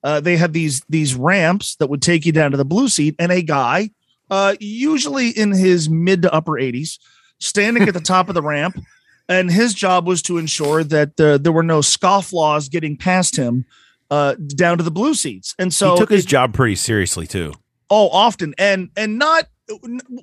uh, they had these these ramps that would take you down to the blue seat, and a guy, uh, usually in his mid to upper 80s, standing at the top of the ramp, and his job was to ensure that uh, there were no scofflaws getting past him uh, down to the blue seats. And so he took his it- job pretty seriously too. Oh, often and and not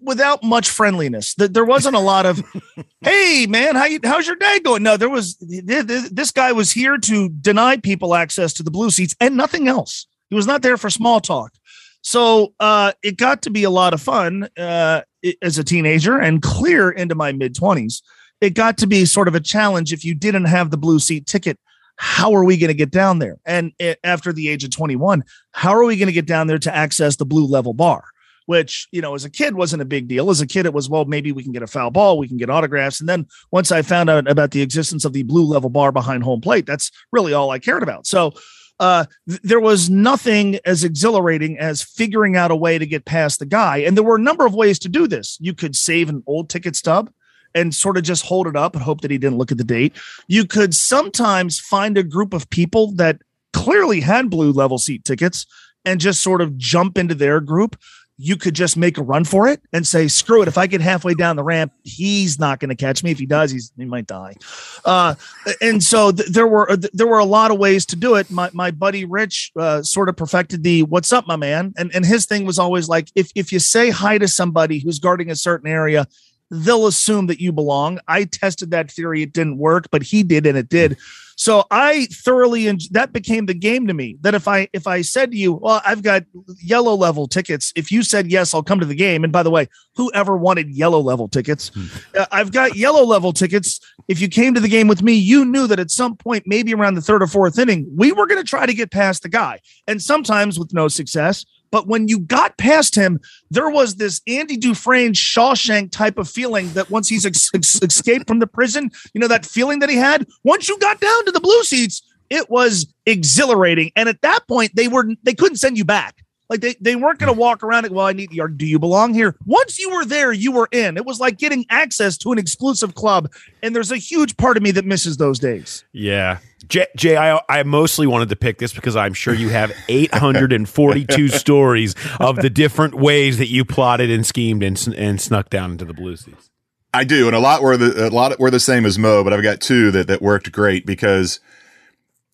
without much friendliness. There wasn't a lot of, "Hey, man, how you, how's your day going?" No, there was. th- th- This guy was here to deny people access to the blue seats and nothing else. He was not there for small talk. So uh, it got to be a lot of fun uh, as a teenager and clear into my mid twenties. It got to be sort of a challenge if you didn't have the blue seat ticket. How are we going to get down there? And uh, after the age of 21, how are we going to get down there to access the blue level bar? Which, you know, as a kid wasn't a big deal. As a kid, it was, well, maybe we can get a foul ball, we can get autographs. And then once I found out about the existence of the blue level bar behind home plate, that's really all I cared about. So uh, th- there was nothing as exhilarating as figuring out a way to get past the guy. And there were a number of ways to do this. You could save an old ticket stub and sort of just hold it up and hope that he didn't look at the date. You could sometimes find a group of people that clearly had blue level seat tickets and just sort of jump into their group. You could just make a run for it and say, screw it. If I get halfway down the ramp, he's not going to catch me. If he does, he's, he might die. Uh, and so th- there were, th- there were a lot of ways to do it. My, my buddy Rich uh, sort of perfected the what's up, my man. And, and his thing was always like, if, if you say hi to somebody who's guarding a certain area, they'll assume that you belong. I tested that theory. It didn't work, but he did and it did. So I thoroughly and that became the game to me. That if I if I said to you, well, I've got yellow level tickets. If you said yes, I'll come to the game. And by the way, whoever wanted yellow level tickets, uh, I've got yellow level tickets. If you came to the game with me, you knew that at some point, maybe around the third or fourth inning, we were going to try to get past the guy, and sometimes with no success. But when you got past him, there was this Andy Dufresne Shawshank type of feeling that once he's ex- ex- escaped from the prison, you know, that feeling that he had, once you got down to the blue seats, it was exhilarating. And at that point, they were they couldn't send you back. Like they, they weren't going to hmm. walk around it. Well, I need your, do you belong here? Once you were there, you were in. It was like getting access to an exclusive club. And there's a huge part of me that misses those days. Yeah. Jay, Jay I, I mostly wanted to pick this because I'm sure you have 842 stories of the different ways that you plotted and schemed and, and snuck down into the blue seats. I do, and a lot were the a lot were the same as Mo, but I've got two that that worked great because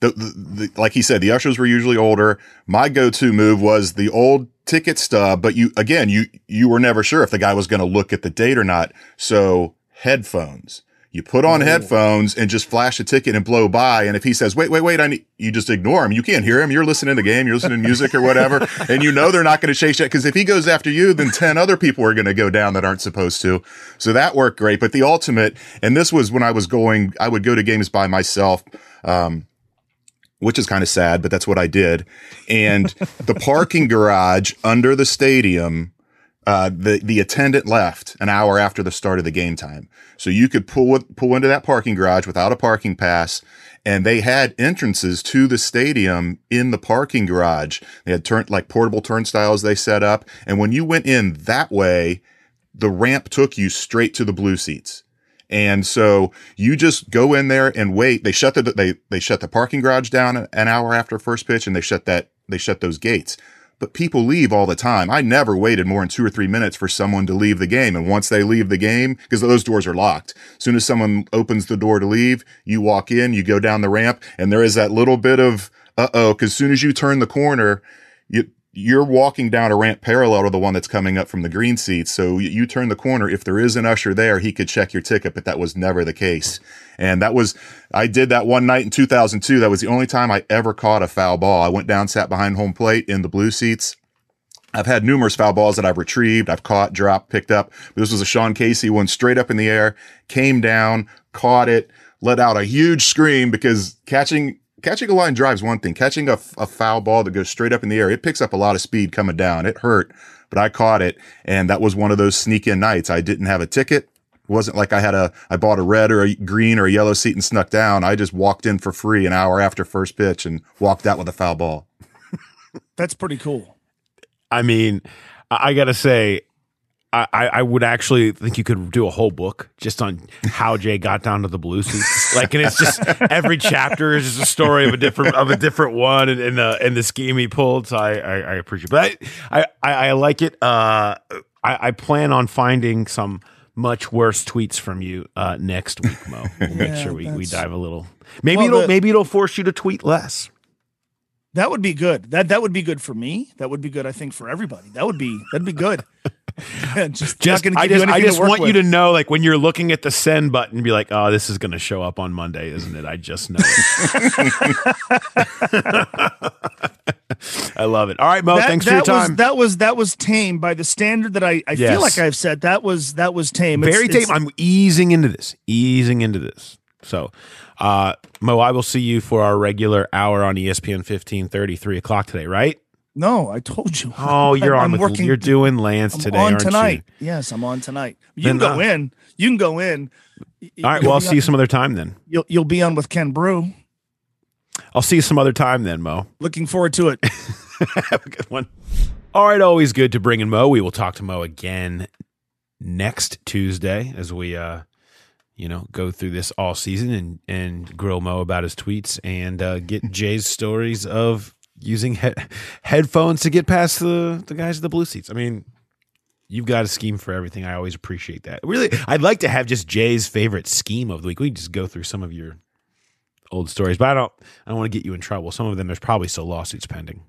the, the, the like he said, the ushers were usually older. My go-to move was the old ticket stub, but you again, you you were never sure if the guy was going to look at the date or not. So headphones. You put on headphones and just flash a ticket and blow by. And if he says, wait, wait, wait, I need, you just ignore him. You can't hear him. You're listening to the game. You're listening to music or whatever. and you know, they're not going to chase you. Cause if he goes after you, then 10 other people are going to go down that aren't supposed to. So that worked great. But the ultimate, and this was when I was going, I would go to games by myself. Um, which is kind of sad, but that's what I did. And the parking garage under the stadium, uh, the, the attendant left an hour after the start of the game time. So you could pull, pull into that parking garage without a parking pass. And they had entrances to the stadium in the parking garage. They had turn, like portable turnstiles they set up. And when you went in that way, the ramp took you straight to the blue seats. And so you just go in there and wait. They shut the, they, they shut the parking garage down an hour after first pitch and they shut that, they shut those gates. But people leave all the time. I never waited more than two or three minutes for someone to leave the game. And once they leave the game, because those doors are locked, as soon as someone opens the door to leave, you walk in, you go down the ramp, and there is that little bit of, uh oh, because as soon as you turn the corner, you, you're walking down a ramp parallel to the one that's coming up from the green seats. So you, turn the corner. If there is an usher there, he could check your ticket, but that was never the case. And that was, I did that one night in 2002. That was the only time I ever caught a foul ball. I went down, sat behind home plate in the blue seats. I've had numerous foul balls that I've retrieved, I've caught, dropped, picked up. This was a Sean Casey one straight up in the air, came down, caught it, let out a huge scream because catching catching a line drive is one thing. Catching a, a foul ball that goes straight up in the air, it picks up a lot of speed coming down. It hurt, but I caught it. And that was one of those sneak in nights. I didn't have a ticket. It wasn't like I had a, I bought a red or a green or a yellow seat and snuck down. I just walked in for free an hour after first pitch and walked out with a foul ball. That's pretty cool. I mean, I got to say, I, I would actually think you could do a whole book just on how Jay got down to the blue seats. Like, and it's just every chapter is just a story of a different of a different one and, and the and the scheme he pulled. So I I, I appreciate, but I, I I like it. Uh, I, I plan on finding some much worse tweets from you uh, next week, Mo. We'll make Yeah, sure we, we dive a little. Maybe Well, it'll the- maybe it'll force you to tweet less. That would be good. That that would be good for me. That would be good, I think, for everybody. That would be that'd be good. just Just, I just, I just want you to know, like when you're looking at the send button, be like, "Oh, this is going to show up on Monday, isn't it?" I just know. I love it. All right, Mo. that, thanks that for your was time. that was that was tame by the standard that I, I Yes. feel like I've said. That was that was tame. It's- Very it's- tame. I'm easing into this. Easing into this. So, uh, Mo, I will see you for our regular hour on ESPN 1530, 3 o'clock today, right? No, I told you. Oh, you're on with working- you're doing Lance I'm today, on aren't tonight. Yes, I'm on tonight. You can go uh, in. You can go in. you? All right. Well, I'll see you some other time then. You'll you'll be on with Ken Broo. I'll see you some other time then, Mo. Looking forward to it. Have a good one. All right, always good to bring in Mo. We will talk to Mo again next Tuesday as we uh you know go through this all season and and grill Mo about his tweets and uh get Jay's stories of using he- headphones to get past the the guys in the blue seats. I mean, you've got a scheme for everything. I always appreciate that. Really, I'd like to have just Jay's favorite scheme of the week. We just go through some of your old stories, but I don't I don't want to get you in trouble. Some of them there's probably still lawsuits pending.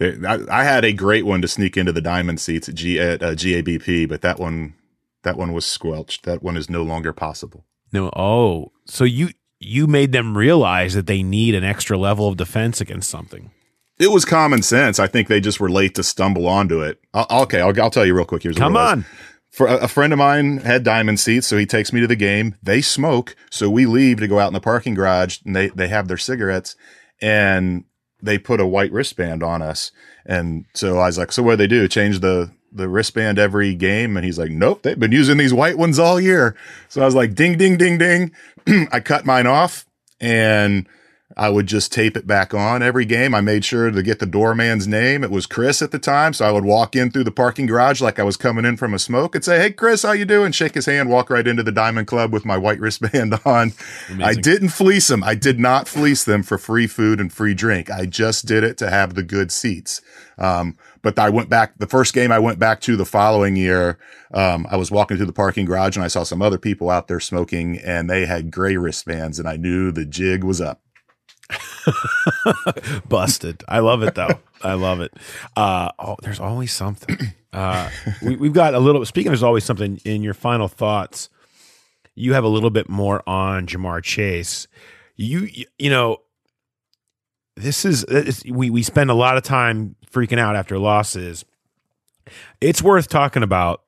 I, I had a great one to sneak into the diamond seats at, G, at uh, GABP, but that one that one was squelched. That one is no longer possible. No, oh, so you you made them realize that they need an extra level of defense against something. It was common sense. I think they just were late to stumble onto it. I'll, okay, I'll, I'll tell you real quick. Here's what Come on. For a, a friend of mine had diamond seats, so he takes me to the game. They smoke, so we leave to go out in the parking garage, and they they have their cigarettes, and they put a white wristband on us. And so I was like, "So what do they do? Change the the wristband every game?" And he's like, "Nope, they've been using these white ones all year." So I was like, "Ding, ding, ding, ding." I cut mine off, and I would just tape it back on every game. I made sure to get the doorman's name. It was Chris at the time, so I would walk in through the parking garage like I was coming in from a smoke and say, "Hey, Chris, how you doing?" Shake his hand, walk right into the Diamond Club with my white wristband on. I didn't fleece them. I did not fleece them for free food and free drink. I just did it to have the good seats. Um, but I went back the first game I went back to the following year. Um, I was walking through the parking garage and I saw some other people out there smoking and they had gray wristbands and I knew the jig was up. Busted. I love it though. I love it. Uh, oh, there's always something. Uh, we, we've got a little. Speaking, there's always something in your final thoughts. You have a little bit more on Ja'Marr Chase. You you, you know, this is we we spend a lot of time freaking out after losses. It's worth talking about.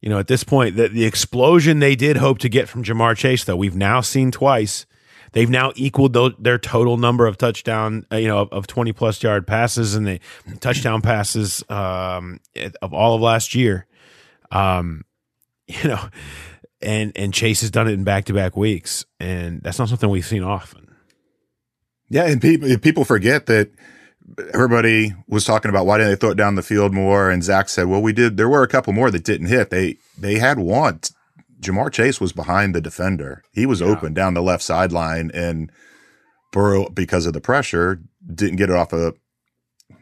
You know, at this point, that the explosion they did hope to get from Ja'Marr Chase, though, we've now seen twice. They've now equaled the, their total number of touchdown, uh, you know, of, of, 20 plus yard passes and the touchdown passes um, of all of last year. Um, you know, and and Chase has done it in back to back weeks, and that's not something we've seen often. Yeah, and people people forget that everybody was talking about why didn't they throw it down the field more, and Zac said, "Well, we did. There were a couple more that didn't hit. They they had one Ja'Marr Chase was behind the defender. He was yeah. open down the left sideline, and Burrow, because of the pressure, didn't get it off a.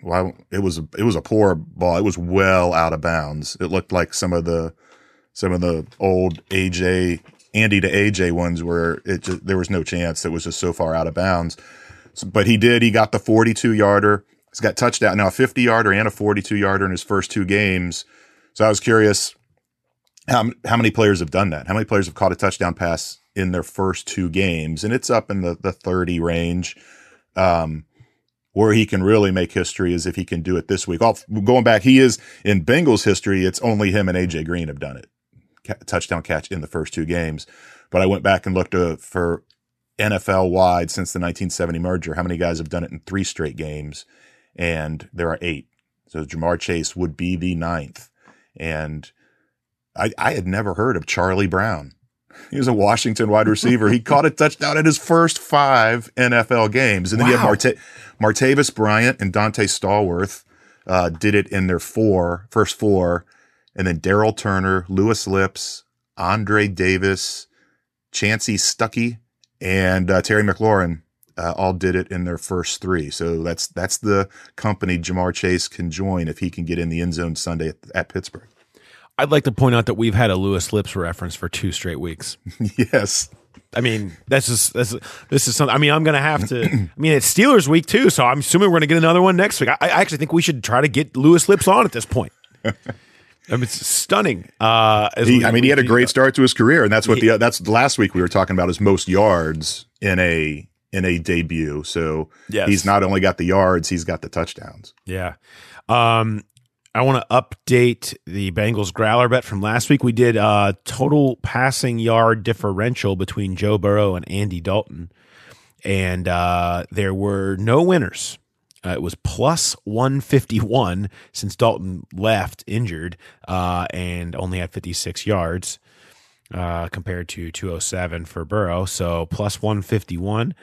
Well, it was it was a poor ball. It was well out of bounds. It looked like some of the some of the old AJ Andy to AJ ones where it just, there was no chance. It was just so far out of bounds. So, but he did. He got the 42 yarder. He's got touchdown now, a 50 yarder and a 42 yarder in his first two games. So I was curious how, how many players have done that? How many players have caught a touchdown pass in their first two games? And it's up in the, the 30 range. Um, where he can really make history is if he can do it this week. Off going back, he is in Bengals history. It's only him and AJ Green have done it. touchdown catch in the first two games. But I went back and looked uh, for NFL wide since the 1970 merger. How many guys have done it in three straight games? And there are eight. So Ja'Marr Chase would be the ninth. And I, I had never heard of Charlie Brown. He was a Washington wide receiver. He caught a touchdown in his first five NFL games. And then wow. you have Marte, Martavis Bryant and Donté Stallworth uh, did it in their four, first four. And then Daryl Turner, Louis Lipps, Andre Davis, Chansi Stuckey, and uh, Terry McLaurin uh, all did it in their first three. So that's that's the company Ja'Marr Chase can join if he can get in the end zone Sunday at, at Pittsburgh. I'd like to point out that we've had a Louis Lipps reference for two straight weeks. yes. I mean, that's is this is this is something. I mean, I'm gonna have to. I mean, it's Steelers week too, so I'm assuming we're gonna get another one next week. I, I actually think we should try to get Louis Lipps on at this point. I mean, it's stunning. Uh, he, I mean, he had a great start to his career, and that's what he, the that's last week we were talking about his most yards in a in a debut. So yes. he's not only got the yards, he's got the touchdowns. Yeah. Um, I want to update the Bengals growler bet from last week. We did uh, total passing yard differential between Joe Burrow and Andy Dalton, and uh, there were no winners. Uh, it was plus 151 since Dalton left injured uh, and only had 56 yards uh, compared to 207 for Burrow. So plus 151.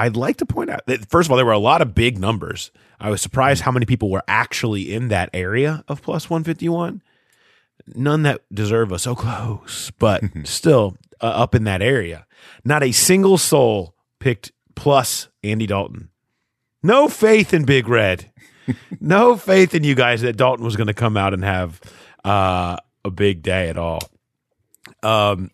I'd like to point out that first of all, there were a lot of big numbers. I was surprised how many people were actually in that area of plus 151. None that deserve us so close, but still uh, up in that area. Not a single soul picked plus Andy Dalton. No faith in Big Red. no faith in you guys that Dalton was going to come out and have uh, a big day at all. Um,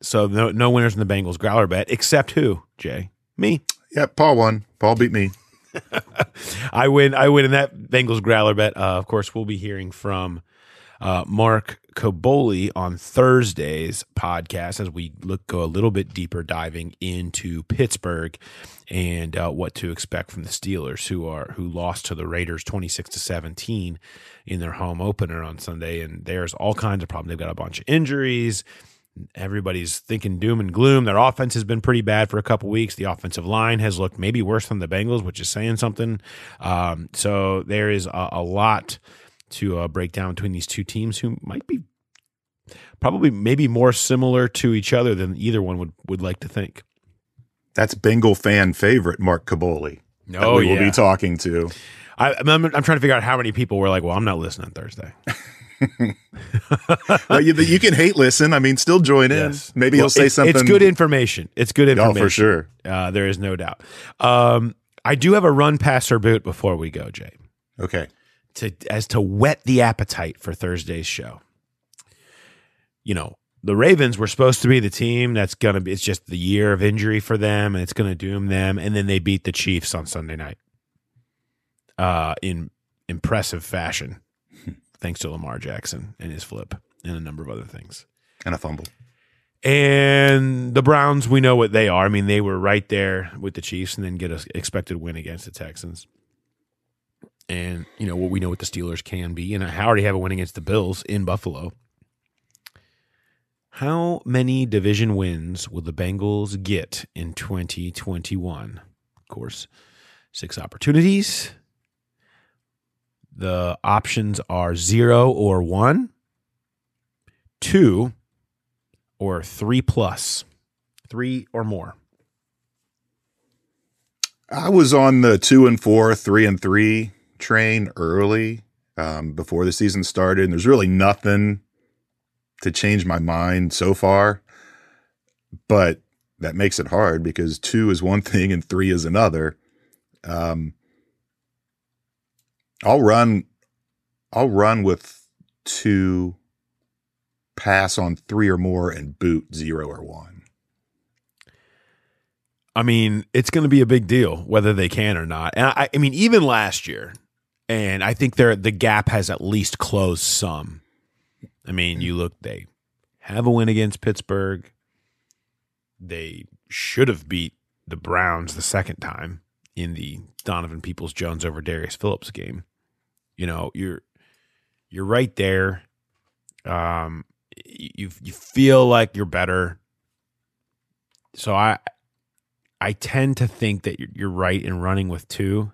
so no, no winners in the Bengals growler bet except who, Jay? Me. Yeah, Paul won. Paul beat me. I win. I win in that Bengals growler bet. Uh, of course, we'll be hearing from uh, Mark Kaboly on Thursday's podcast as we look go a little bit deeper diving into Pittsburgh and uh, what to expect from the Steelers, who are who lost to the Raiders twenty six to seventeen in their home opener on Sunday. And there's all kinds of problems. They've got a bunch of injuries everybody's thinking doom and gloom. Their offense has been pretty bad for a couple weeks. The offensive line has looked maybe worse than the Bengals, which is saying something. Um, so there is a, a lot to uh, break down between these two teams who might be probably maybe more similar to each other than either one would, would like to think. that's Bengal fan favorite Mark Kaboly. that Oh, we will yeah. be talking to. I, I'm, I'm trying to figure out how many people were like, "Well, I'm not listening Thursday." Well, you, you can hate listen. I mean, still join in. Maybe Well, he'll say it's, something. It's good information. It's good Oh, information for sure. Uh, there is no doubt. Um, I do have a run pass or boot before we go, Jay, Okay. to as to whet the appetite for Thursday's show. You know, the Ravens were supposed to be the team that's gonna be. It's just the year of injury for them, and it's gonna doom them. And then they beat the Chiefs on Sunday night, uh, in impressive fashion, thanks to Lamar Jackson and his flip and a number of other things. And a fumble. And the Browns, we know what they are. I mean, they were right there with the Chiefs and then get an expected win against the Texans. And, you know, what we know what the Steelers can be. And I already have a win against the Bills in Buffalo. How many division wins will the Bengals get in 2021? Of course, six opportunities. The options are zero or one, two, or three plus, three or more. I was on the two and four, three and three train early um, before the season started, and there's really nothing to change my mind so far. But that makes it hard because two is one thing and three is another. Um, I'll run. I'll run with two, pass on three or more, and boot zero or one. I mean, it's going to be a big deal whether they can or not. And I, I mean, even last year, and I think they're, the gap has at least closed some. I mean, you look, they have a win against Pittsburgh. They should have beat the Browns the second time in the Donovan Peoples Jones over Darius Phillips game. You know, you're you're right there. Um, you you feel like you're better. So I I tend to think that you're, you're right in running with two.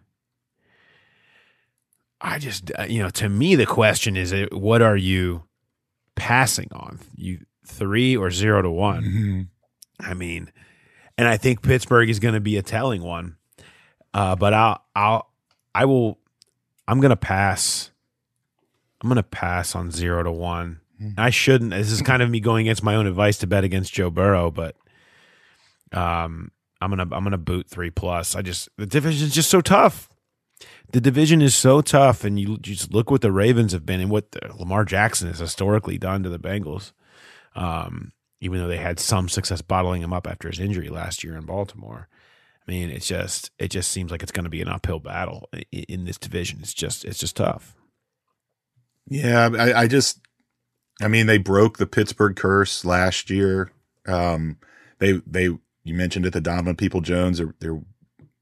I just, uh, you know, to me, the question is, uh, what are you passing on? You three or zero to one? I mean, and I think Pittsburgh is going to be a telling one. Uh, but I'll, I'll, I will, I'm going to pass. I'm going to pass on zero to one. I shouldn't. This is kind of me going against my own advice to bet against Joe Burrow, but um, I'm gonna I'm gonna boot three plus. I just the division is just so tough. The division is so tough, and you just look what the Ravens have been and what the, Lamar Jackson has historically done to the Bengals. Um, even though they had some success bottling him up after his injury last year in Baltimore. I mean, it's just it just seems like it's going to be an uphill battle in, in this division. It's just it's just tough. Yeah, I, I just, I mean, they broke the Pittsburgh curse last year. Um, they, they, you mentioned it, the Donovan People Jones, they're, they're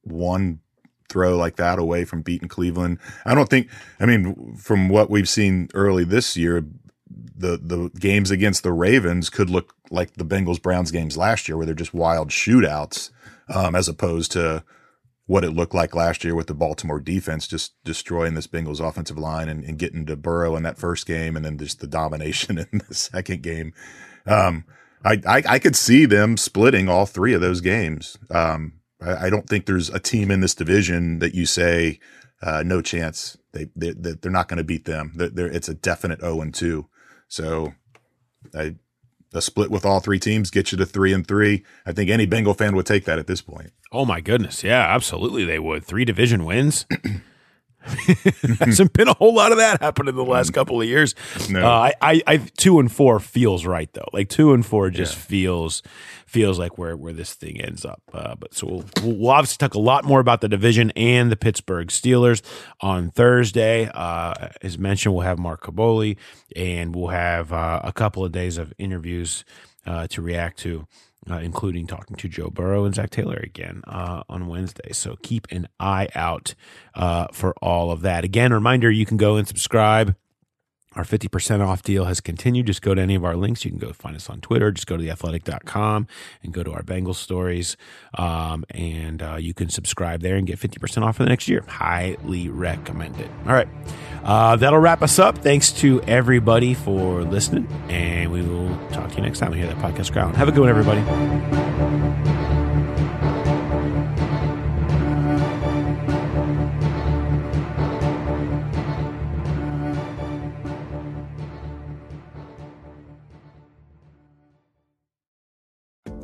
one throw like that away from beating Cleveland. I don't think, I mean, from what we've seen early this year, the, the games against the Ravens could look like the Bengals Browns games last year, where they're just wild shootouts, um, as opposed to what it looked like last year with the Baltimore defense just destroying this Bengals offensive line and, and getting to Burrow in that first game and then just the domination in the second game. Um, I, I, I could see them splitting all three of those games. Um, I, I don't think there's a team in this division that you say, uh, no chance they, they, they're not going to beat them. They're, they're, it's a definite 0 and 2. So I, a split with all three teams gets you to three and three. I think any Bengal fan would take that at this point. Oh my goodness, yeah, absolutely they would. Three division wins. Hasn't been a whole lot of that happen in the last couple of years. No. Uh, I, I, I, two and four feels right though. Like two and four just feels feels like where where this thing ends up. Uh, but so we'll, we'll obviously talk a lot more about the division and the Pittsburgh Steelers on Thursday. Uh, as mentioned, we'll have Mark Kaboly and we'll have uh, a couple of days of interviews uh, to react to uh, including talking to Joe Burrow and Zac Taylor again uh, on Wednesday. So keep an eye out uh, for all of that. Again, reminder you can go and subscribe. Our 50% off deal has continued. Just go to any of our links. You can go find us on Twitter. Just go to theathletic.com and go to our Bengal stories. Um, and uh, you can subscribe there and get 50% off for the next year. Highly recommend it. All right. Uh, that'll wrap us up. Thanks to everybody for listening. And we will talk to you next time we hear that podcast ground. Have a good one, everybody.